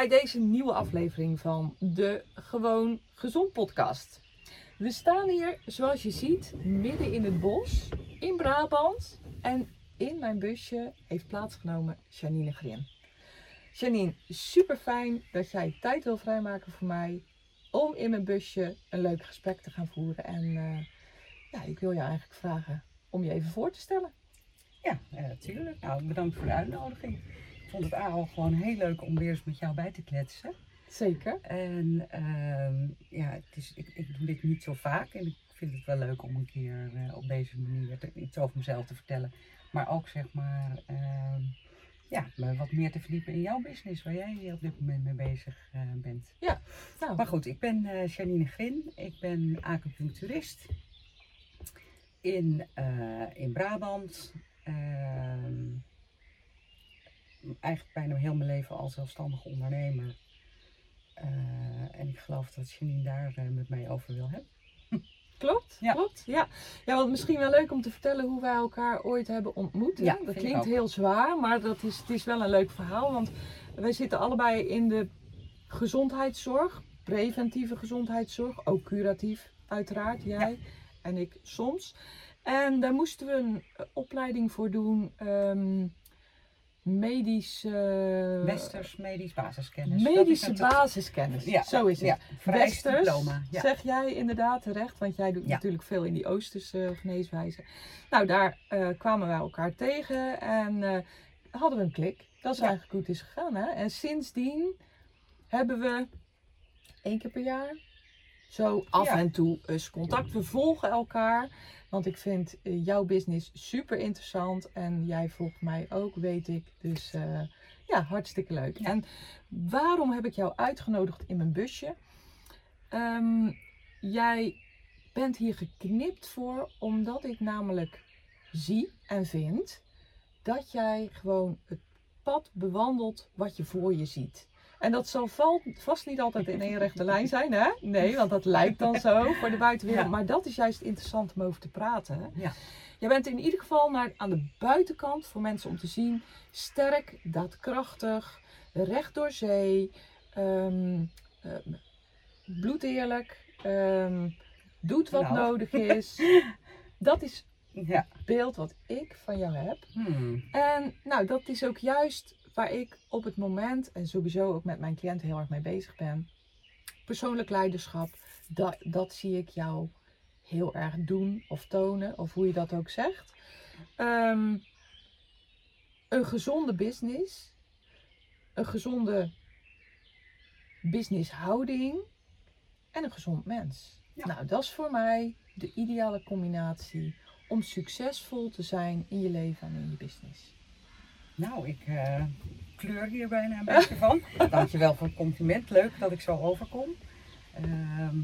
Bij deze nieuwe aflevering van de Gewoon Gezond podcast. We staan hier, zoals je ziet, midden in het bos in Brabant. En in mijn busje heeft plaatsgenomen Janine Grim. Janine, super fijn dat jij tijd wil vrijmaken voor mij om in mijn busje een leuk gesprek te gaan voeren. En uh, ja, ik wil je eigenlijk vragen om je even voor te stellen. Ja, natuurlijk. Uh, nou, bedankt voor de uitnodiging. Ik vond het al gewoon heel leuk om weer eens met jou bij te kletsen. Zeker. En uh, ja, het is, ik, ik, doe dit niet zo vaak en ik vind het wel leuk om een keer uh, op deze manier iets over mezelf te vertellen. Maar ook zeg maar, ehm, ja, me wat meer te verdiepen in jouw business, waar jij op dit moment mee bezig uh, bent. Ja, nou. Maar goed, ik ben uh, Janine Grin, ik ben acupuncturist in, in Brabant. Ehm, eigenlijk bijna heel mijn leven al zelfstandig ondernemer. Uh, en ik geloof dat Janine daar uh, met mij over wil hebben. Klopt, ja. klopt. Ja. ja, want misschien wel leuk om te vertellen hoe wij elkaar ooit hebben ontmoet. Ja, dat klinkt heel zwaar, maar dat is, het is wel een leuk verhaal. Want wij zitten allebei in de gezondheidszorg, preventieve gezondheidszorg, ook curatief uiteraard, jij ja. en ik soms. En daar moesten we een opleiding voor doen. Um, medische... Westers medisch basiskennis. Medische basiskennis, ja, zo is het. Ja, Westers, diploma. Ja. zeg jij inderdaad terecht, want jij doet Ja. natuurlijk veel in die Oosterse geneeswijze. Nou, daar eh, kwamen wij elkaar tegen en eh, hadden we een klik. Dat is eigenlijk hoe het is gegaan. Hè? En sindsdien hebben we één keer per jaar zo af en toe eens contact. We volgen elkaar. Want ik vind eh, jouw business super interessant en jij volgt mij ook, weet ik. Dus eh, ja, hartstikke leuk. Ja. En waarom heb ik jou uitgenodigd in mijn busje? Ehm, jij bent hier geknipt voor omdat ik namelijk zie en vind dat jij gewoon het pad bewandelt wat je voor je ziet. En dat zal vast niet altijd in één rechte lijn zijn, hè? Nee, want dat lijkt dan zo voor de buitenwereld. Ja. Maar dat is juist interessant om over te praten. Hè? Ja. Jij bent in ieder geval naar, aan de buitenkant voor mensen om te zien sterk, daadkrachtig, recht door zee, ehm, ehm, bloedeerlijk, ehm, doet wat Nou. nodig is. Dat is Ja. het beeld wat ik van jou heb. Hmm. En nou, dat is ook juist waar ik op het moment en sowieso ook met mijn cliënten heel erg mee bezig ben. Persoonlijk leiderschap, dat, dat zie ik jou heel erg doen of tonen, of hoe je dat ook zegt. Ehm, een gezonde business, een gezonde businesshouding en een gezond mens. Ja. Nou, dat is voor mij de ideale combinatie om succesvol te zijn in je leven en in je business. Nou, ik eh, kleur hier bijna een beetje van. Dankjewel voor het compliment. Leuk dat ik zo overkom. Ehm,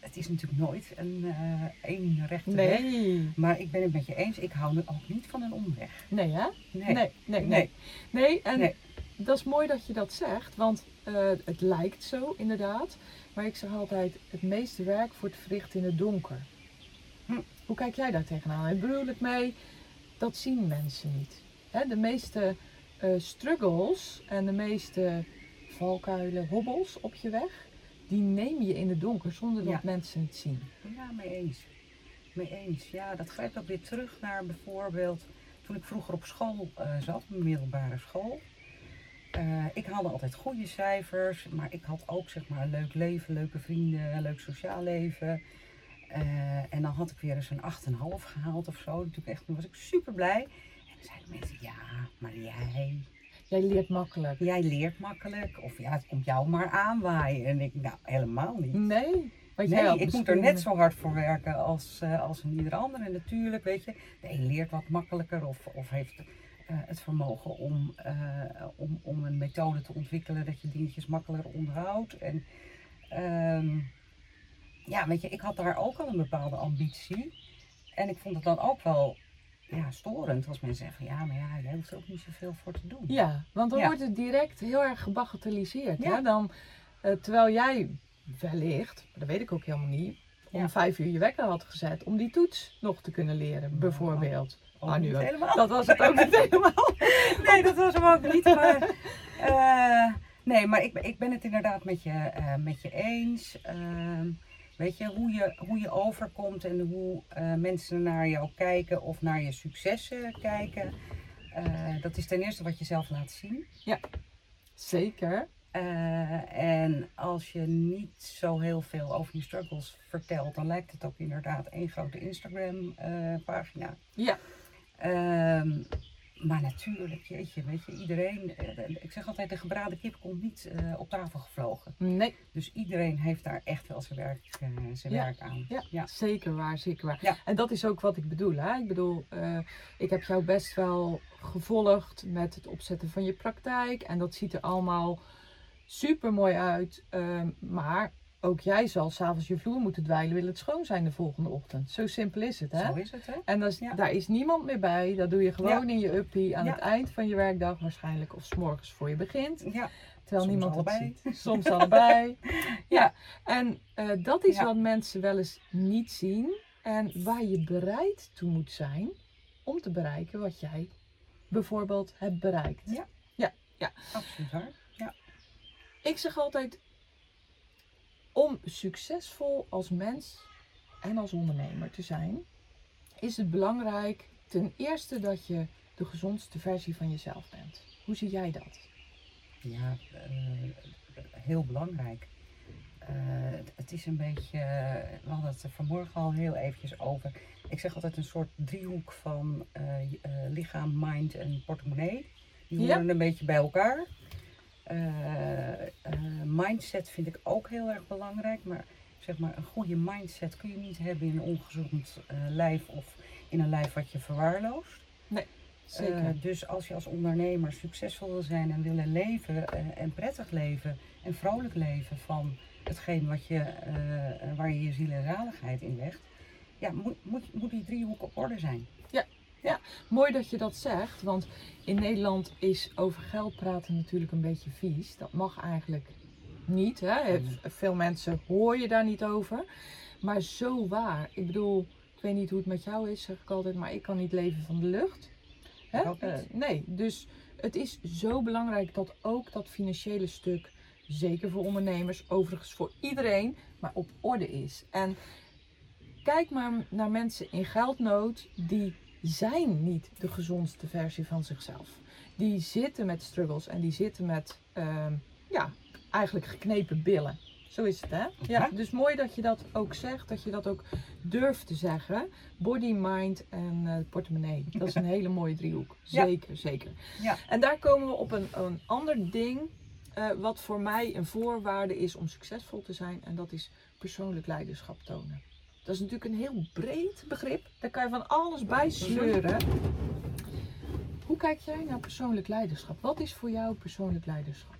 het is natuurlijk nooit een eh één rechte weg. Nee. Maar ik ben het met je eens. Ik hou nu ook niet van een omweg. Nee, hè? Nee. Nee, nee, nee. En Nee. dat is mooi dat je dat zegt, want eh, het lijkt zo inderdaad. Maar ik zeg altijd, het meeste werk wordt verricht in het donker. Hm. Hoe kijk jij daar tegenaan? Ik bedoel het mee, dat zien mensen niet. Hè, de meeste eh, struggles en de meeste valkuilen, hobbels op je weg, die neem je in het donker zonder dat Ja. mensen het zien. Ja, mee eens. Mee eens. Ja, dat grijpt ook weer terug naar bijvoorbeeld toen ik vroeger op school eh, zat, mijn middelbare school. Eh, ik haalde altijd goede cijfers, maar ik had ook zeg maar een leuk leven, leuke vrienden, een leuk sociaal leven. En dan had ik weer eens een 8,5 gehaald of zo. Natuurlijk echt, toen was ik super blij. Dan zeiden mensen, ja, maar jij, Jij leert makkelijk. jij leert makkelijk. Of ja, het komt jou maar aanwaaien. En ik, nou, helemaal niet. Nee. Want Nee, ik moet er net zo hard voor werken als, eh, als een ieder ander. En natuurlijk, weet je, de een leert wat makkelijker of, of heeft eh, het vermogen om, eh, om, om een methode te ontwikkelen dat je dingetjes makkelijker onderhoudt. En ehm, ja, weet je, ik had daar ook al een bepaalde ambitie. En ik vond het dan ook wel ja, storend als mensen zeggen, ja, maar ja, jij hoeft er ook niet zoveel voor te doen. Ja, want dan Ja. wordt het direct heel erg gebagatelliseerd. Ja. Hè? Dan, eh, terwijl jij wellicht, maar dat weet ik ook helemaal niet, om Ja. vijf uur je wekker had gezet om die toets nog te kunnen leren, bijvoorbeeld. Oh, Ah, nu niet ook. helemaal. Dat was het ook niet helemaal. Nee, dat was hem ook niet. Maar, eh, nee, maar ik, ben- ik ben het inderdaad met je, eh, met je eens. Weet je, hoe je, hoe je overkomt en hoe eh, mensen naar jou kijken of naar je successen kijken. eh, dat is ten eerste wat je zelf laat zien. Zeker. Eh, en als je niet zo heel veel over je struggles vertelt, dan lijkt het ook inderdaad één grote Instagram-pagina. Ja. Ehm, maar natuurlijk, jeetje, weet je, iedereen, eh, ik zeg altijd, de gebraden kip komt niet eh, op tafel gevlogen. Nee, Dus iedereen heeft daar echt wel zijn werk, eh, zijn Ja, werk aan. ja, Ja. zeker waar, zeker waar. Ja. En dat is ook wat ik bedoel. Hè? Ik bedoel, ik heb jou best wel gevolgd met het opzetten van je praktijk. En dat ziet er allemaal super mooi uit. ehm, maar ook jij zal s'avonds je vloer moeten dweilen, wil het schoon zijn de volgende ochtend. Zo simpel is het, hè? Zo is het, hè? En is- Ja. daar is niemand meer bij. Dat doe je gewoon in je uppie aan Ja. het eind van je werkdag waarschijnlijk. Of 's morgens voor je begint. Ja, Terwijl Soms niemand allebei. het ziet. Soms allebei. ja, en eh, dat is Ja. wat mensen wel eens niet zien. En waar je bereid toe moet zijn om te bereiken wat jij bijvoorbeeld hebt bereikt. Ja. absoluut waar. Ja. Ik zeg altijd, om succesvol als mens en als ondernemer te zijn, is het belangrijk ten eerste dat je de gezondste versie van jezelf bent. Hoe zie jij dat? Ja, eh, heel belangrijk. Eh, het, is een beetje, we hadden het er vanmorgen al heel eventjes over. Ik zeg altijd een soort driehoek van eh, eh, lichaam, mind en portemonnee. Die Ja. horen een beetje bij elkaar. Eh, eh, mindset vind ik ook heel erg belangrijk. Maar zeg maar, een goede mindset kun je niet hebben in een ongezond eh, lijf of in een lijf wat je verwaarloost. Zeker. Eh, dus als je als ondernemer succesvol wil zijn en willen leven en prettig leven en vrolijk leven van hetgeen wat je, waar je je ziel en zaligheid in legt, ja, moet, moet, moet die driehoek op orde zijn. Mooi dat je dat zegt, want in Nederland is over geld praten natuurlijk een beetje vies. Dat mag eigenlijk niet. Hè? Veel mensen hoor je daar niet over. Maar zo waar. Ik bedoel, ik weet niet hoe het met jou is, zeg ik altijd, maar ik kan niet leven van de lucht. Hè? Eh, nee, dus het is zo belangrijk dat ook dat financiële stuk, zeker voor ondernemers, overigens voor iedereen, maar op orde is. En kijk maar naar mensen in geldnood, die zijn niet de gezondste versie van zichzelf. Die zitten met struggles en die zitten met, ehm, ja, eigenlijk geknepen billen. Zo is het, hè? Ja, dus mooi dat je dat ook zegt, dat je dat ook durft te zeggen. Body, mind en eh, portemonnee. Dat is een hele mooie driehoek. Ja. Zeker, zeker. Ja. En daar komen we op een, een ander ding, eh, wat voor mij een voorwaarde is om succesvol te zijn. En dat is persoonlijk leiderschap tonen. Dat is natuurlijk een heel breed begrip. Daar kan je van alles bij sleuren. Hoe kijk jij naar persoonlijk leiderschap? Wat is voor jou persoonlijk leiderschap?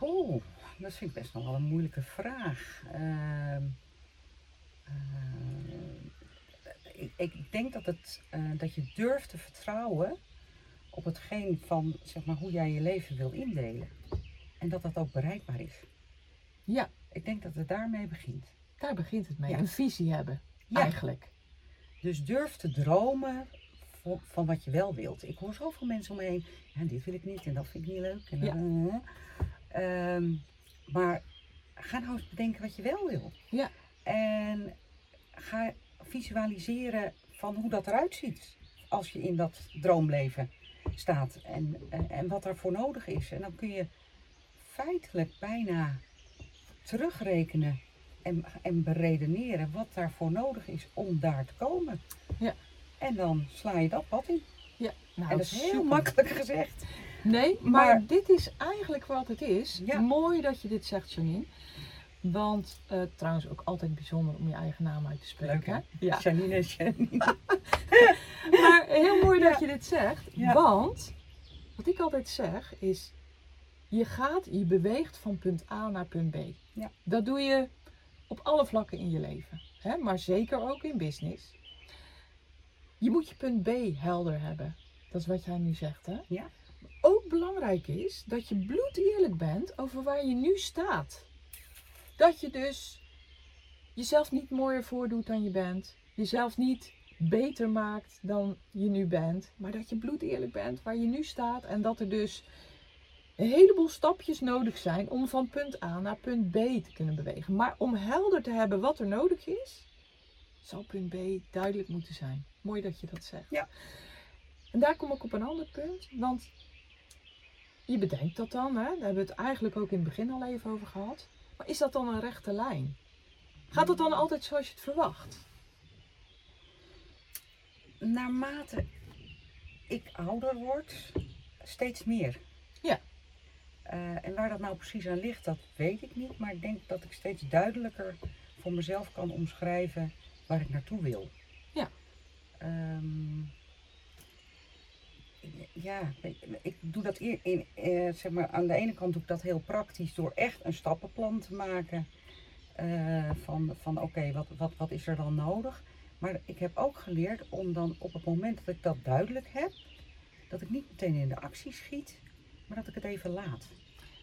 Oeh, dat vind ik best nog wel een moeilijke vraag. Ehm, eh, ik, ik denk dat, het, eh, dat je durft te vertrouwen op hetgeen van zeg maar, hoe jij je leven wil indelen. En dat dat ook bereikbaar is. Ja, Ik denk dat het daarmee begint. daar begint het mee. Ja. Een visie hebben, Ja. eigenlijk. Dus durf te dromen van, van wat je wel wilt. Ik hoor zoveel mensen om me heen. Ja, dit wil ik niet en dat vind ik niet leuk. En, Ja. eh, ehm, maar ga nou eens bedenken wat je wel wil. Ja. En ga visualiseren van hoe dat eruit ziet. Als je in dat droomleven staat en, en, en wat daarvoor nodig is. En dan kun je feitelijk bijna terugrekenen en, en beredeneren wat daarvoor nodig is om daar te komen. Ja. En dan sla je dat pad in. Ja, nou, en dat is heel super. makkelijk gezegd. Nee, maar, Maar- dit is eigenlijk wat het is. Ja. Mooi dat je dit zegt, Janine. Want eh, trouwens ook altijd bijzonder om je eigen naam uit te spreken. Leuk, hè? Ja. Janine, Janine. Maar heel mooi dat Ja. je dit zegt. Want wat ik altijd zeg is: je gaat, je beweegt van punt A naar punt B. Ja. Dat doe je op alle vlakken in je leven. Hè? Maar zeker ook in business. Je moet je punt B helder hebben. Dat is wat jij nu zegt, hè? Ja. Ook belangrijk is dat je bloed eerlijk bent over waar je nu staat. Dat je dus jezelf niet mooier voordoet dan je bent. Jezelf niet beter maakt dan je nu bent. Maar dat je bloed eerlijk bent waar je nu staat. En dat er dus een heleboel stapjes nodig zijn om van punt A naar punt B te kunnen bewegen. Maar om helder te hebben wat er nodig is, zal punt B duidelijk moeten zijn. Mooi dat je dat zegt. Ja. En daar kom ik op een ander punt. Want je bedenkt dat dan, hè? daar hebben we het eigenlijk ook in het begin al even over gehad. Maar is dat dan een rechte lijn? Gaat het dan altijd zoals je het verwacht? Naarmate ik ouder word, steeds meer. Ja. Eh, en waar dat nou precies aan ligt, dat weet ik niet. Maar ik denk dat ik steeds duidelijker voor mezelf kan omschrijven waar ik naartoe wil. Ja. Ehm, ja, ik, doe dat in, eh, zeg maar, aan de ene kant doe ik dat heel praktisch door echt een stappenplan te maken. eh, van van oké, wat, wat, wat is er dan nodig? Maar ik heb ook geleerd om dan op het moment dat ik dat duidelijk heb, dat ik niet meteen in de actie schiet, maar dat ik het even laat.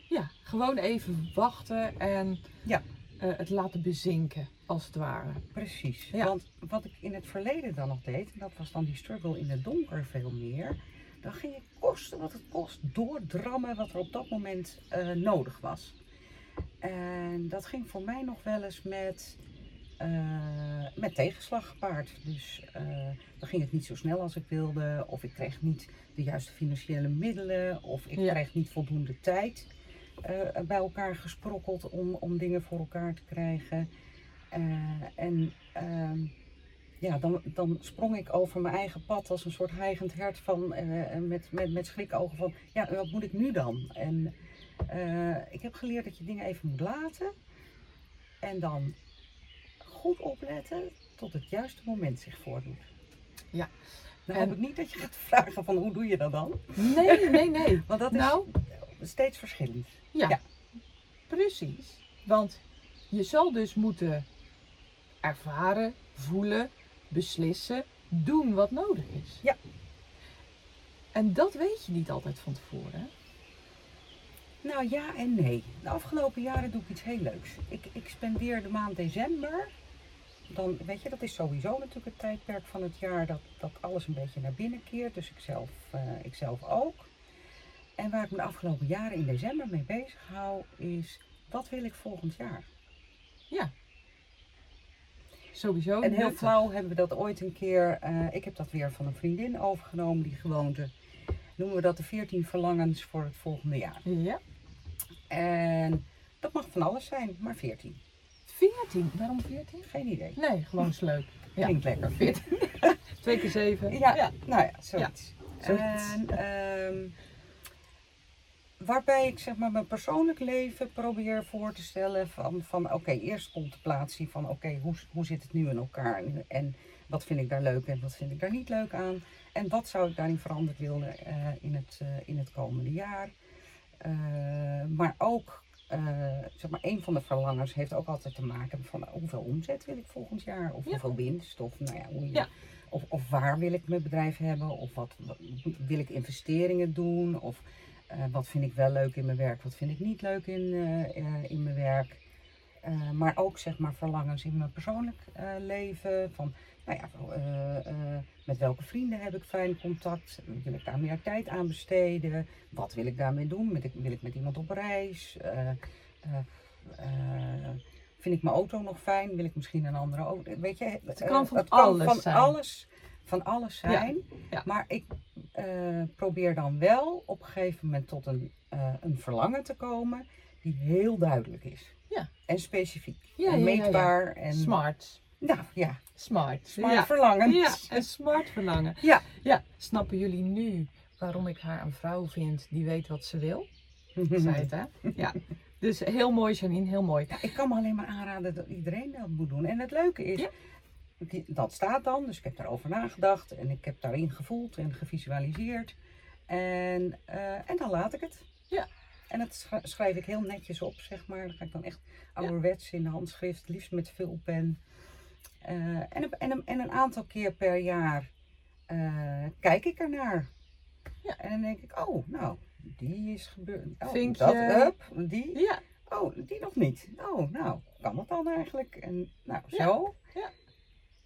Ja, gewoon even wachten en Ja. eh, het laten bezinken, als het ware. Precies. Ja. Want wat ik in het verleden dan nog deed, en dat was dan die struggle in het donker veel meer, dan ging ik kosten wat het kost doordrammen wat er op dat moment eh, nodig was. En dat ging voor mij nog wel eens met, met tegenslag gepaard. Dus eh, dan ging het niet zo snel als ik wilde, of ik kreeg niet de juiste financiële middelen, of ik Ja. kreeg niet voldoende tijd eh, bij elkaar gesprokkeld om, om dingen voor elkaar te krijgen. Eh, en ehm, ja, dan, dan sprong ik over mijn eigen pad als een soort hijgend hert van, eh, met, met, met schrikogen van, ja, wat moet ik nu dan? En eh, ik heb geleerd dat je dingen even moet laten en dan goed opletten tot het juiste moment zich voordoet. Ja. Nou En- hoop ik niet dat je gaat vragen van hoe doe je dat dan? Nee, nee, nee. Want dat is Nou, steeds verschillend. ja, Ja. precies. Want je zal dus moeten ervaren, voelen, beslissen, doen wat nodig is. Ja. En dat weet je niet altijd van tevoren. hè? Nou ja en nee. De afgelopen jaren doe ik iets heel leuks. Ik, ik spendeer de maand december. Dan weet je, dat is sowieso natuurlijk het tijdperk van het jaar dat, dat alles een beetje naar binnen keert. Dus ik zelf, eh, ik zelf ook. En waar ik me de afgelopen jaren in december mee bezig hou, is wat wil ik volgend jaar? Sowieso. En heel flauw hebben we dat ooit een keer, eh, ik heb dat weer van een vriendin overgenomen, die gewoonte. Noemen we dat de 14 verlangens voor het volgende jaar. Ja. En dat mag van alles zijn, maar 14. 14. Waarom 14? Geen idee. Nee, gewoon is leuk. Ja. Klinkt lekker. 14. Twee keer 7. Ja, nou ja, zoiets. zoiets. En, ehm, waarbij ik zeg maar mijn persoonlijk leven probeer voor te stellen van, van oké, eerst contemplatie van oké, hoe, hoe zit het nu in elkaar en, wat vind ik daar leuk en wat vind ik daar niet leuk aan en wat zou ik daarin veranderd willen eh, in, het, eh, in het komende jaar. Eh, maar ook, zeg maar, een van de verlangens heeft ook altijd te maken van hoeveel omzet wil ik volgend jaar of Ja. hoeveel winst of nou ja, hoe je, Ja. of, of waar wil ik mijn bedrijf hebben? Of wat, wat- wil ik investeringen doen? Of eh, wat vind ik wel leuk in mijn werk? Wat vind ik niet leuk in, eh, eh, in mijn werk? Eh, maar ook zeg maar verlangens in mijn persoonlijk eh, leven. Van, nou ja, eh, eh, met welke vrienden heb ik fijn contact? Wil ik daar meer tijd aan besteden? Wat wil ik daarmee doen? Wil ik, wil ik met iemand op reis? Eh, vind ik mijn auto nog fijn? Wil ik misschien een andere auto? Weet je, Het kan van het alles van zijn. alles van alles zijn. ja. Maar ik probeer dan wel op een gegeven moment tot een, een verlangen te komen die heel duidelijk is. Ja. En specifiek. Ja, en ja, ja, ja. meetbaar. En, Smart. Nou ja, Smart. smart ja. verlangen. Ja, een smart verlangen. Ja. ja. Snappen jullie nu waarom ik haar een vrouw vind die weet wat ze wil? Zei het, hè? Ja. Dus heel mooi, Janine, heel mooi. Ja, ik kan me alleen maar aanraden dat iedereen dat moet doen. En het leuke is, Ja. dat staat dan, dus ik heb daarover nagedacht en ik heb daarin gevoeld en gevisualiseerd. En, eh, en dan laat ik het. Ja. En dat schrijf ik heel netjes op, zeg maar. Dan ga ik dan echt ouderwets in de handschrift, liefst met vulpen. Eh en, een- en, en een aantal keer per jaar eh, kijk ik ernaar. Ja. En dan denk ik, oh, nou, die is gebeurd. Oh, Vinkje. dat, hup, die. Ja, Oh, die nog niet. Oh, nou, kan dat dan eigenlijk? En nou, zo. ja,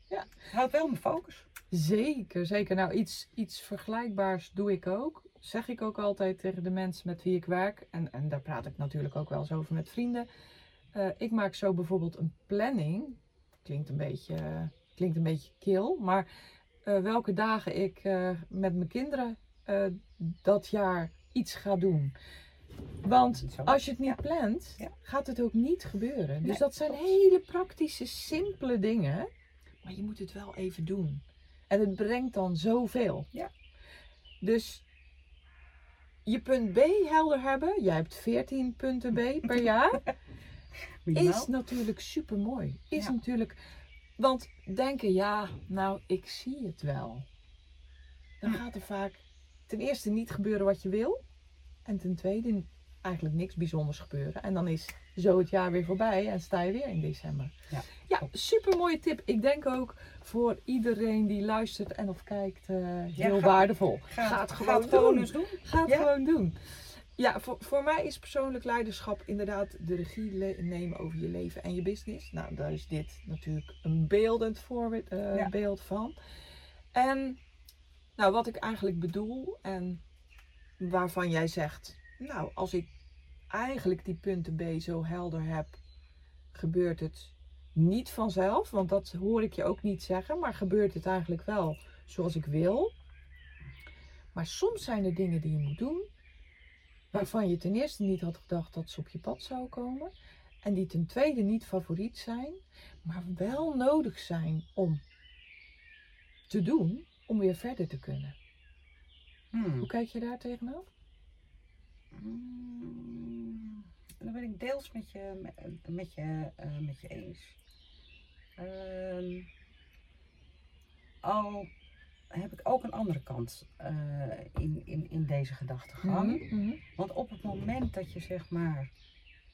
ja. Houdt wel mijn focus. zeker, zeker. Nou, iets, iets vergelijkbaars doe ik ook. Zeg ik ook altijd tegen de mensen met wie ik werk. En, en daar praat ik natuurlijk ook wel eens over met vrienden. Eh, ik maak zo bijvoorbeeld een planning. Klinkt een beetje, klinkt een beetje kil. Maar eh, welke dagen ik eh, met mijn kinderen eh, dat jaar iets ga doen. Want als je het niet plant, gaat het ook niet gebeuren. Dus dat zijn hele praktische, simpele dingen. Maar je moet het wel even doen. En het brengt dan zoveel. Ja. Dus je punt B helder hebben. Jij hebt 14 punten B per jaar. Minimaal. Is natuurlijk super mooi. Is Ja. natuurlijk. Want denken, ja, nou, ik zie het wel. Dan Ja. gaat er vaak ten eerste niet gebeuren wat je wil. En ten tweede eigenlijk niks bijzonders gebeuren. En dan is zo het jaar weer voorbij en sta je weer in december. Ja, ja super mooie tip. Ik denk ook voor iedereen die luistert en of kijkt, eh, heel ga- waardevol. Ga, het gewoon, doen. Ga het Ja. gewoon doen. Ja, voor, voor mij is persoonlijk leiderschap inderdaad de regie nemen over je leven en je business. Nou, daar is dit natuurlijk een beeldend voorbeeld eh, Ja. beeld van. En nou, wat ik eigenlijk bedoel en waarvan jij zegt, nou, als ik eigenlijk die punten B zo helder heb, gebeurt het niet vanzelf, want dat hoor ik je ook niet zeggen, maar gebeurt het eigenlijk wel zoals ik wil. Maar soms zijn er dingen die je moet doen, waarvan je ten eerste niet had gedacht dat ze op je pad zouden komen, en die ten tweede niet favoriet zijn, maar wel nodig zijn om te doen om weer verder te kunnen. Hmm. Hoe kijk je daar tegenaan? Mm, Dan ben ik deels met je, met, met je, eh, met je eens. Ehm, al heb ik ook een andere kant eh, in, in, in deze gedachtegang. Mhm. Want op het moment dat je zeg maar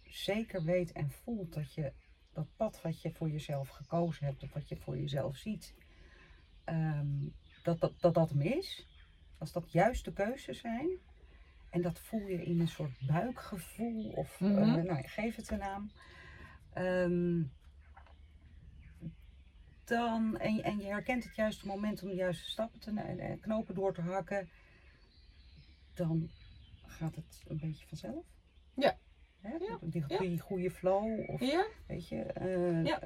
zeker weet en voelt dat je dat pad wat je voor jezelf gekozen hebt of wat je voor jezelf ziet, ehm, dat, dat, dat dat hem is, als dat juist de keuzes zijn, en dat voel je in een soort buikgevoel of eh, Mhm. nou, geef het een naam. ehm, dan, en, je- en je herkent het juiste moment om de juiste stappen te ne- en knopen door te hakken, dan gaat het een beetje vanzelf. Ja. Hè? Ja. Die, Ja. goede flow, of Ja, weet je. eh, Ja.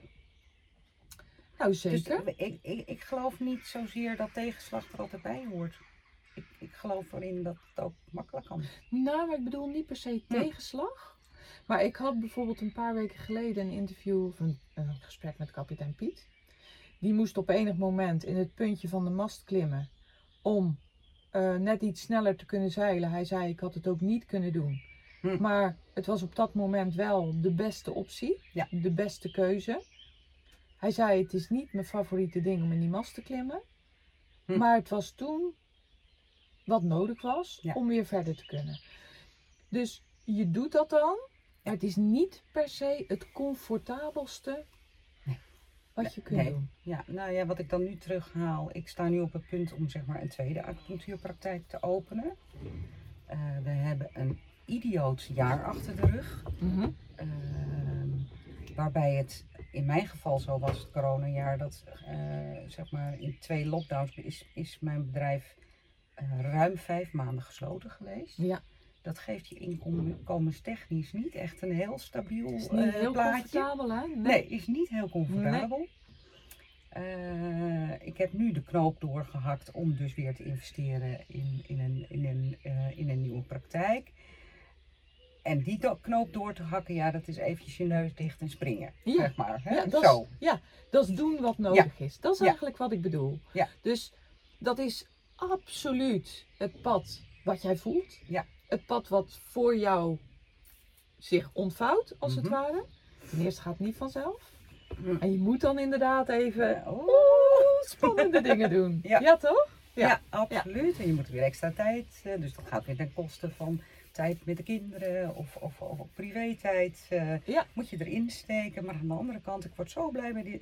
nou Dus zeker. ik, ik, ik geloof niet zozeer dat tegenslag er altijd bij hoort. Ik, ik geloof erin dat het ook makkelijk kan. Nou, maar ik bedoel niet per se tegenslag. Maar ik had bijvoorbeeld een paar weken geleden een interview of een, een gesprek met kapitein Piet. Die moest op enig moment in het puntje van de mast klimmen om eh, net iets sneller te kunnen zeilen. Hij zei, ik had het ook niet kunnen doen. Hm. Maar het was op dat moment wel de beste optie, Ja. de beste keuze. Hij zei, het is niet mijn favoriete ding om in die mast te klimmen. Hm. Maar het was toen wat nodig was Ja. om weer verder te kunnen. Dus je doet dat dan, maar het is niet per se het comfortabelste. Wat je kunt Nee. doen. Ja, nou ja, wat ik dan nu terughaal. Ik sta nu op het punt om zeg maar een tweede acupunctuurpraktijk te openen. Eh, we hebben een idioot jaar achter de rug. Mhm. Ehm, waarbij het in mijn geval zo was, het coronajaar, dat eh, zeg maar in twee lockdowns is, is mijn bedrijf eh, ruim vijf maanden gesloten geweest. Ja, Dat geeft je inkomenstechnisch niet echt een heel stabiel is niet eh, heel plaatje. comfortabel hè? Nee, is niet heel comfortabel. Eh, ik heb nu de knoop doorgehakt om dus weer te investeren in, in, een, in, een, eh, in een nieuwe praktijk. En die knoop door te hakken, ja, dat is eventjes je neus dicht en springen, Ja. zeg maar. Hè? Ja, dat Zo. is, ja, dat is doen wat nodig is. Dat is Ja. eigenlijk wat ik bedoel. Ja. Dus dat is absoluut het pad wat jij voelt. Ja. Het pad wat voor jou zich ontvouwt, als het Mhm. ware. Ten eerste gaat het niet vanzelf. Hm. En je moet dan inderdaad even Oh. spannende dingen doen. Ja. toch? Ja. Ja, absoluut. En je moet weer extra tijd, eh, dus dat gaat weer ten koste van tijd met de kinderen of, of, of, privé-tijd. eh, Ja. Moet je erin steken. Maar aan de andere kant, ik word zo blij bij, die,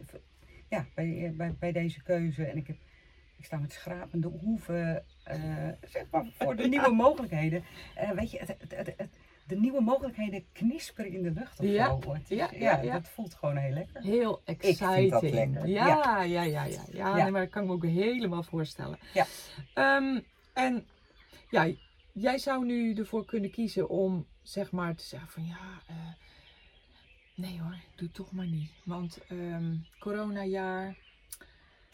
ja, bij, eh, bij, bij deze keuze. En ik, heb, ik sta met schrapende hoeven, zeg maar, voor de nieuwe mogelijkheden. Eh, weet je, het, het, de nieuwe mogelijkheden knisperen in de lucht of Ja, zo. Is- ja, ja, dat voelt gewoon heel lekker. Heel vind exciting. dat lekker, Ja, ja. ja, ja, ja. Nee, maar dat kan ik me ook helemaal voorstellen. Ja. Ehm, en ja, jij zou nu ervoor kunnen kiezen om zeg maar te zeggen van ja, eh, nee hoor, doe toch maar niet. Want ehm coronajaar,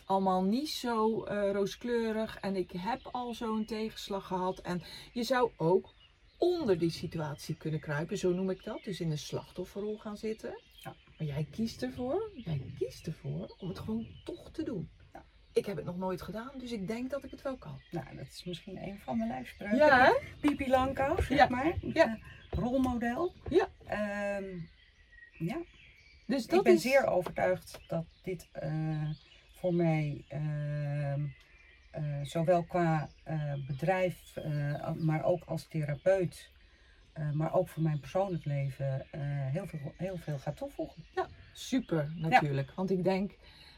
allemaal niet zo eh, rooskleurig en ik heb al zo'n tegenslag gehad. En je zou ook onder die situatie kunnen kruipen, zo noem ik dat. Dus in een slachtofferrol gaan zitten. Ja. Maar jij kiest ervoor, jij kiest ervoor om het gewoon toch te doen. Ja. Ik heb het nog nooit gedaan, dus ik denk dat ik het wel kan. Nou, dat is misschien een van mijn lijfspreuken. Ja? Pipi Langkous, zeg Ja, maar. ja. Eh, rolmodel. Ja. Ehm, ja. Dus dat ik ben is... zeer overtuigd dat dit eh, voor mij, ehm, eh, zowel qua eh, bedrijf, eh, maar ook als therapeut, maar ook voor mijn persoonlijk leven, heel, veel, heel veel gaat toevoegen. super natuurlijk. Want ik denk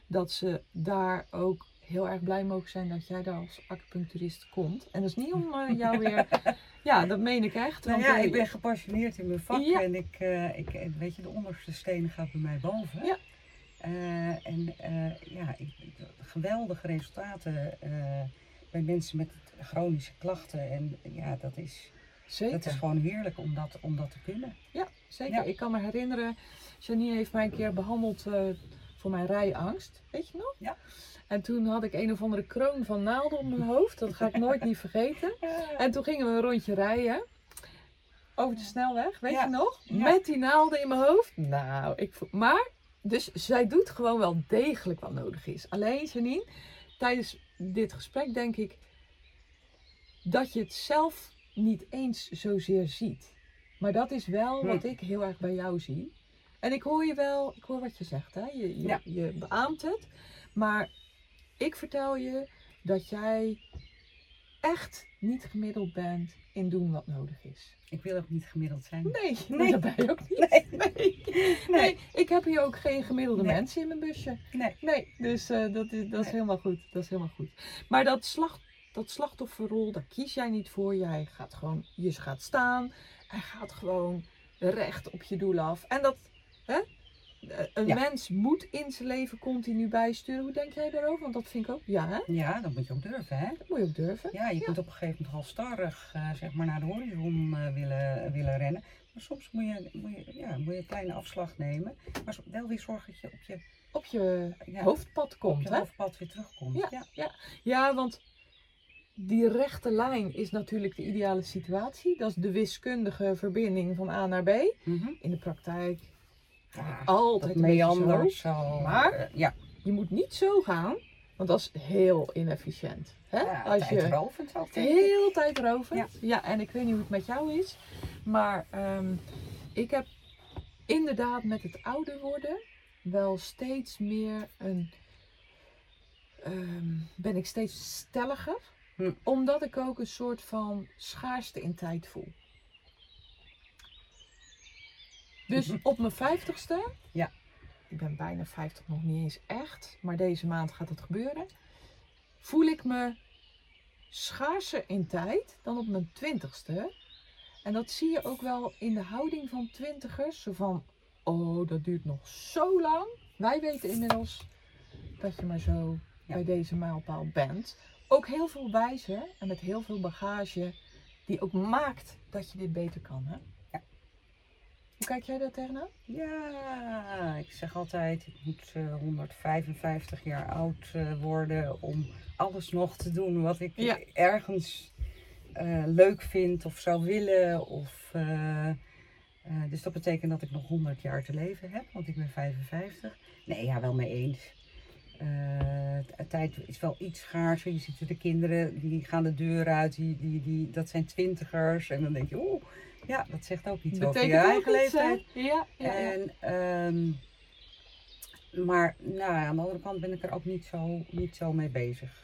dat ze daar ook heel erg blij mogen zijn dat jij daar als acupuncturist komt. En dat is niet om jou weer... Ja, dat meen ik echt. Nou ja, ik ben gepassioneerd in mijn vak Ja. en ik, ik, weet je, de onderste steen gaat bij mij boven. Ja. Eh, en eh, ja, ik, geweldige resultaten eh, bij mensen met chronische klachten. En ja, dat is, Zeker. dat is gewoon heerlijk om dat, om dat te kunnen. Ja, zeker. Ja. Ik kan me herinneren, Janine heeft mij een keer behandeld eh, voor mijn rijangst. Weet je nog? Ja. En toen had ik een of andere kroon van naalden op mijn hoofd. Dat ga ik nooit niet vergeten. En toen gingen we een rondje rijden. Over de snelweg, weet Ja. je nog? Ja. Met die naalden in mijn hoofd. Nou, ik voel... Maar, dus zij doet gewoon wel degelijk wat nodig is. Alleen, Janine, tijdens dit gesprek denk ik dat je het zelf niet eens zozeer ziet. Maar dat is wel Hm. wat ik heel erg bij jou zie. En ik hoor je wel, ik hoor wat je zegt, hè? Je, je, Ja. je beaamt het. Maar ik vertel je dat jij echt niet gemiddeld bent in doen wat nodig is. Ik wil ook niet gemiddeld zijn. Nee, Nee. dat ben je ook niet. Nee. Nee. Nee. ik heb hier ook geen gemiddelde mensen in mijn busje. Nee. Nee, dus eh, dat, is, dat is helemaal goed. Dat is helemaal goed. Maar dat, slag, dat slachtofferrol, daar kies jij niet voor. Jij gaat gewoon, je gaat staan en gaat gewoon recht op je doel af. En dat, hè? Een Ja. mens moet in zijn leven continu bijsturen. Hoe denk jij daarover? Want dat vind ik ook, ja, hè? Ja, dat moet je ook durven, hè? Dat moet je ook durven. Ja, je Ja. kunt op een gegeven moment halstarrig eh, zeg maar naar de horizon eh, willen, willen rennen. Maar soms moet je, moet, je, ja, moet je een kleine afslag nemen. Maar wel weer zorgen dat je op je, Op je ja, hoofdpad op komt, je hè? hoofdpad weer terugkomt. Ja, Ja. ja. ja, want die rechte lijn is natuurlijk de ideale situatie. Dat is de wiskundige verbinding van A naar B. Mhm. In de praktijk Ja, altijd zo. Maar- eh, ja, Je moet niet zo gaan, want dat is heel inefficiënt. Hè? ja Als je tijdrovend ook, ik. heel tijdrovend. Ja. Ja. en ik weet niet hoe het met jou is. Maar ehm, ik heb inderdaad met het ouder worden wel steeds meer een. ehm, ben ik steeds stelliger. Hm. Omdat ik ook een soort van schaarste in tijd voel. Dus op mijn vijftigste. Ja. Ik ben bijna 50 nog niet eens echt. Maar deze maand gaat het gebeuren. Voel ik me schaarser in tijd dan op mijn twintigste. En dat zie je ook wel in de houding van twintigers. Zo van, oh, dat duurt nog zo lang. Wij weten inmiddels dat je maar zo Ja. bij deze mijlpaal bent. Ook heel veel wijzer en met heel veel bagage die ook maakt dat je dit beter kan. Hè? Hoe kijk jij daar tegenaan? Ja, ik zeg altijd, ik moet eh, 155 jaar oud eh, worden om alles nog te doen wat ik Ja. ergens eh, leuk vind of zou willen. Of, dus dat betekent dat ik nog 100 jaar te leven heb, want ik ben 55. Nee, ja, wel mee eens. Tijd is wel iets schaarser. Je ziet de kinderen die gaan de deur uit, die, die, die, dat zijn twintigers. En dan denk je, oeh, ja, dat zegt ook iets over je Betekent eigen leeftijd. Ja, ja. En, ehm, maar nou, aan de andere kant ben ik er ook niet zo, niet zo mee bezig.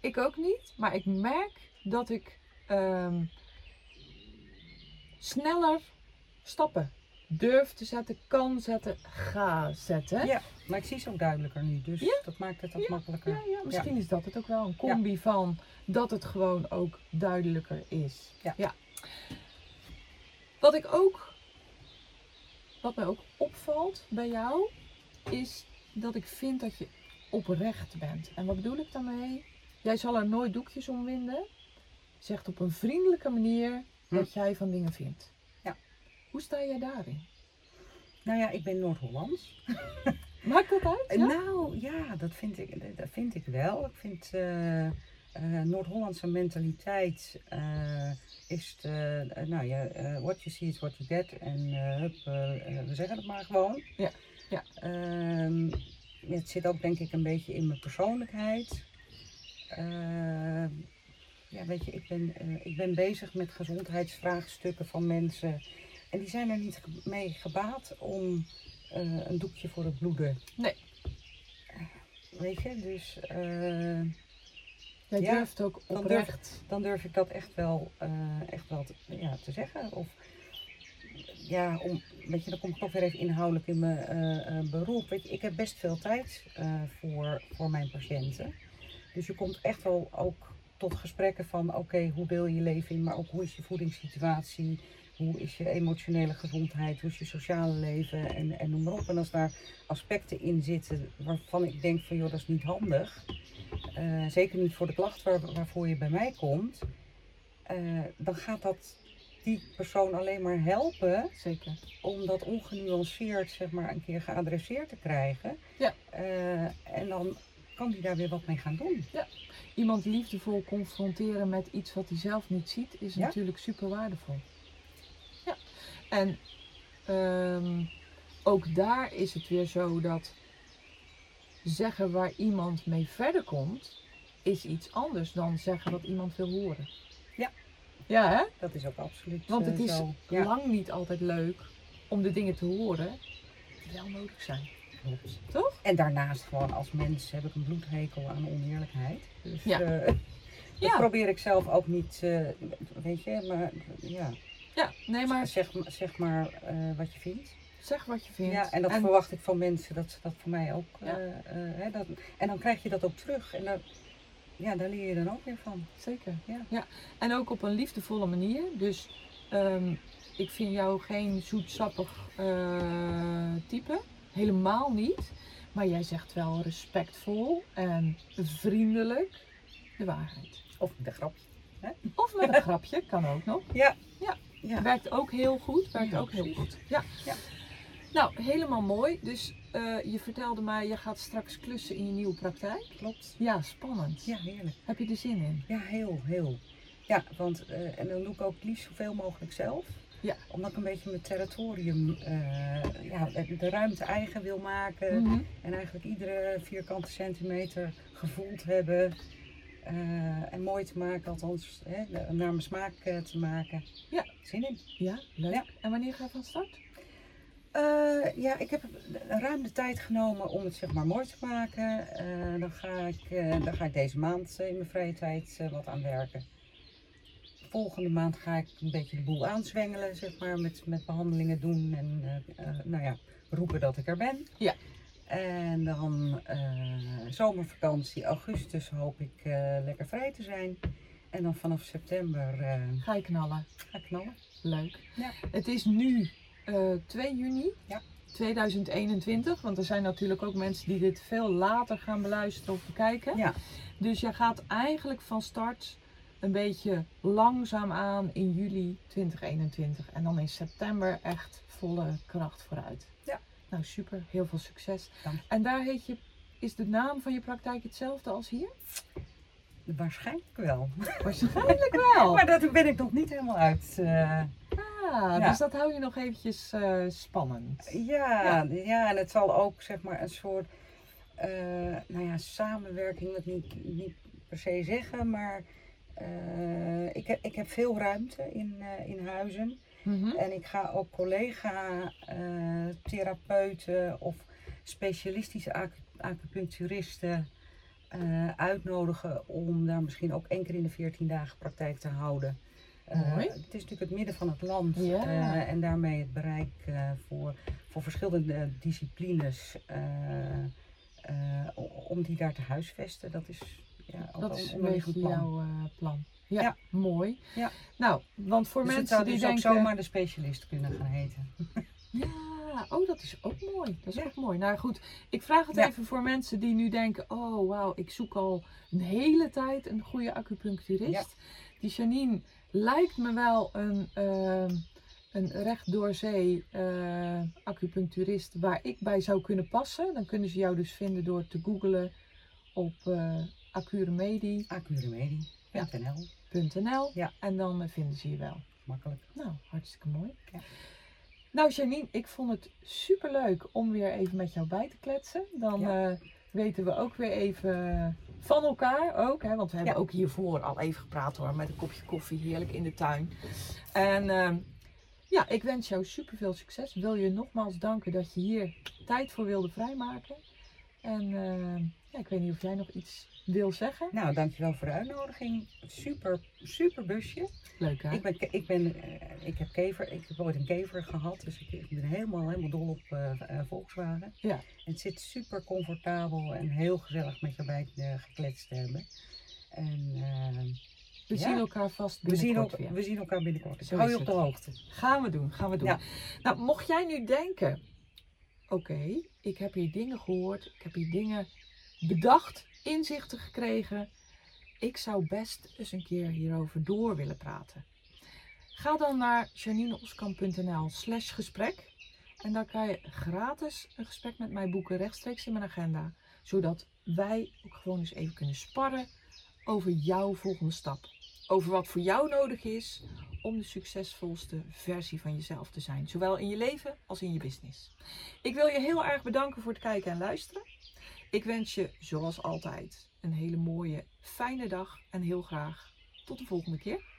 Ik ook niet, maar ik merk dat ik ehm, sneller stappen durf te zetten, kan zetten, ga zetten. Ja, maar ik zie ze ook duidelijker nu, dus Ja. dat maakt het ook Ja, makkelijker. Ja, misschien is dat het ook wel een combi van dat het gewoon ook duidelijker is. Ja. Wat ik ook, wat mij ook opvalt bij jou, is dat ik vind dat je oprecht bent. En wat bedoel ik daarmee? Jij zal er nooit doekjes om winden. Zegt op een vriendelijke manier Hm. wat jij van dingen vindt. Ja. Hoe sta jij daarin? Nou ja, ik ben Noord-Hollands. Maakt dat uit? Ja? Nou ja, dat vind ik, dat vind ik wel. Ik vind eh, eh, Noord-Hollandse mentaliteit eh, is, de, eh, nou ja, what you see is what you get. En hup, we zeggen het maar gewoon. Ja, ja. Ehm, het zit ook denk ik een beetje in mijn persoonlijkheid. Ehm, ja, weet je, ik ben, ik ben bezig met gezondheidsvraagstukken van mensen. En die zijn er niet mee gebaat om een doekje voor het bloeden. Nee. Weet je, dus Jij Ja, durft ook dan oprecht. dan durf ik dat echt wel, eh, echt wel te, ja, te zeggen. Of ja, om, weet je, dan kom ik toch weer even inhoudelijk in mijn eh, eh, beroep. Weet je, ik heb best veel tijd voor, voor mijn patiënten. Dus je komt echt wel ook tot gesprekken van oké, hoe deel je je leven in, maar ook hoe is je voedingssituatie, hoe is je emotionele gezondheid, hoe is je sociale leven en, en noem maar op. En als daar aspecten in zitten waarvan ik denk van joh, dat is niet handig, eh, zeker niet voor de klacht waar, waarvoor je bij mij komt, eh, dan gaat dat die persoon alleen maar helpen Zeker. om dat ongenuanceerd zeg maar een keer geadresseerd te krijgen. Ja. Eh, en dan kan die daar weer wat mee gaan doen. Iemand liefdevol confronteren met iets wat hij zelf niet ziet, is Ja. natuurlijk super waardevol. Ja. En ehm, ook daar is het weer zo dat zeggen waar iemand mee verder komt, is iets anders dan zeggen wat iemand wil horen. Ja. Ja, hè? Dat is ook absoluut Want eh, het is zo. Ja, lang niet altijd leuk om de dingen te horen die wel nodig zijn. klopt. Toch? En daarnaast gewoon als mens heb ik een bloedhekel aan oneerlijkheid. Dus Ja. eh, dat Ja. probeer ik zelf ook niet, eh, weet je, maar ja, Ja, nee, maar zeg, maar- zeg maar eh, wat je vindt. Zeg wat je vindt. Ja, en dat En- verwacht ik van mensen, dat ze dat voor mij ook. Ja. eh, eh, hè, dat, en dan krijg je dat ook terug. En daar, ja, daar leer je dan ook weer van. Zeker. Ja. En ook op een liefdevolle manier. Dus ehm, ik vind jou geen zoetsappig eh, type. Helemaal niet. Maar jij zegt wel respectvol en vriendelijk de waarheid. Of de grapje. Of met een grapje, kan ook nog. Ja. Ja. Ja. Werkt ook heel goed. Werkt Ja, ook heel precies. goed. Ja. Ja. Nou, helemaal mooi. Dus eh, je vertelde mij, je gaat straks klussen in je nieuwe praktijk. Klopt. Ja, spannend. Ja, heerlijk. Heb je er zin in? Ja, heel, heel. Ja, want eh, en dan doe ik ook het liefst zoveel mogelijk zelf. Ja. Omdat ik een beetje mijn territorium, eh, ja, de ruimte eigen wil maken. Mhm. En eigenlijk iedere vierkante centimeter gevoeld hebben. en mooi te maken, althans hè, naar mijn smaak te maken. Ja. Zin in. Ja, leuk. Ja. En wanneer ga je van start? Eh, ja, ik heb ruim de tijd genomen om het zeg maar mooi te maken. Eh, dan, ga ik, eh, dan ga ik deze maand in mijn vrije tijd wat aan werken. Volgende maand ga ik een beetje de boel aanzwengelen, zeg maar, met, met behandelingen doen en nou ja, roepen dat ik er ben. Ja. En dan zomervakantie, augustus hoop ik lekker vrij te zijn. En dan vanaf september Ga je knallen. ga ik knallen. Leuk. Ja. Het is nu eh 2 juni Ja. 2021, want er zijn natuurlijk ook mensen die dit veel later gaan beluisteren of bekijken. Ja. Dus jij gaat eigenlijk van start een beetje langzaam aan in juli 2021. En dan in september echt volle kracht vooruit. Ja. Nou, super. Heel veel succes. Dank je. En daar heet je, is de naam van je praktijk hetzelfde als hier? Waarschijnlijk wel. Waarschijnlijk wel. Maar daar ben ik nog niet helemaal uit. eh, Ja. Dus dat hou je nog eventjes eh, spannend. Ja, ja. en het zal ook zeg maar een soort eh, nou ja, samenwerking, wil ik niet, niet per se zeggen, maar eh, ik, heb, ik heb veel ruimte in, in huizen. Mhm. En ik ga ook collega-therapeuten of specialistische acu- acupuncturisten uitnodigen om daar misschien ook één keer in de 14 dagen praktijk te houden. Eh, Mooi. het is natuurlijk het midden van het land Ja. eh, en daarmee het bereik eh, voor, voor verschillende disciplines om die daar te huisvesten. Dat is, ja, Dat is een beetje plan. jouw plan. Ja, Ja. mooi. Ja. Nou, want voor dus mensen zou die dus denken... ook zomaar de specialist kunnen gaan heten. Ja, oh, dat is ook mooi. Dat is Ja. ook mooi. Nou goed, ik vraag het Ja. even voor mensen die nu denken: oh wauw, ik zoek al een hele tijd een goede acupuncturist. Die Janine lijkt me wel een, ehm, een recht door zee eh, acupuncturist waar ik bij zou kunnen passen. Dan kunnen ze jou dus vinden door te googlen op eh acuremedi.nl Acuremedie.nl. Ja. en dan eh, vinden ze je wel. Makkelijk. Nou, hartstikke mooi. Ja. Nou, Janine, ik vond het super leuk om weer even met jou bij te kletsen. Dan Ja. weten we ook weer even van elkaar ook. Hè? Want we hebben Ja. ook hiervoor al even gepraat hoor. Met een kopje koffie, heerlijk in de tuin. En ehm, ja, ik wens jou super veel succes. Wil je nogmaals danken dat je hier tijd voor wilde vrijmaken. En ehm, ja, ik weet niet of jij nog iets wil zeggen. Nou, dankjewel voor de uitnodiging. Super, super busje. Leuk hè? Ik, ben, ik, ben, eh, ik heb kever, ik heb ooit een kever gehad, dus ik, ik ben helemaal, helemaal dol op eh, eh, Volkswagen. Ja. En het zit super comfortabel en heel gezellig met je bij gekletst te hebben. En we ja. zien elkaar vast we, zien ook, we zien elkaar binnenkort. Zo hou je op de hoogte. Gaan we doen, gaan we doen. Ja. Nou, mocht jij nu denken, oké, ik heb hier dingen gehoord, ik heb hier dingen bedacht, inzichten gekregen. Ik zou best eens een keer hierover door willen praten. Ga dan naar janineoskamp.nl slash gesprek. En dan kan je gratis een gesprek met mij boeken rechtstreeks in mijn agenda. Zodat wij ook gewoon eens even kunnen sparren over jouw volgende stap. Over wat voor jou nodig is om de succesvolste versie van jezelf te zijn. Zowel in je leven als in je business. Ik wil je heel erg bedanken voor het kijken en luisteren. Ik wens je zoals altijd een hele mooie, fijne dag en heel graag tot de volgende keer.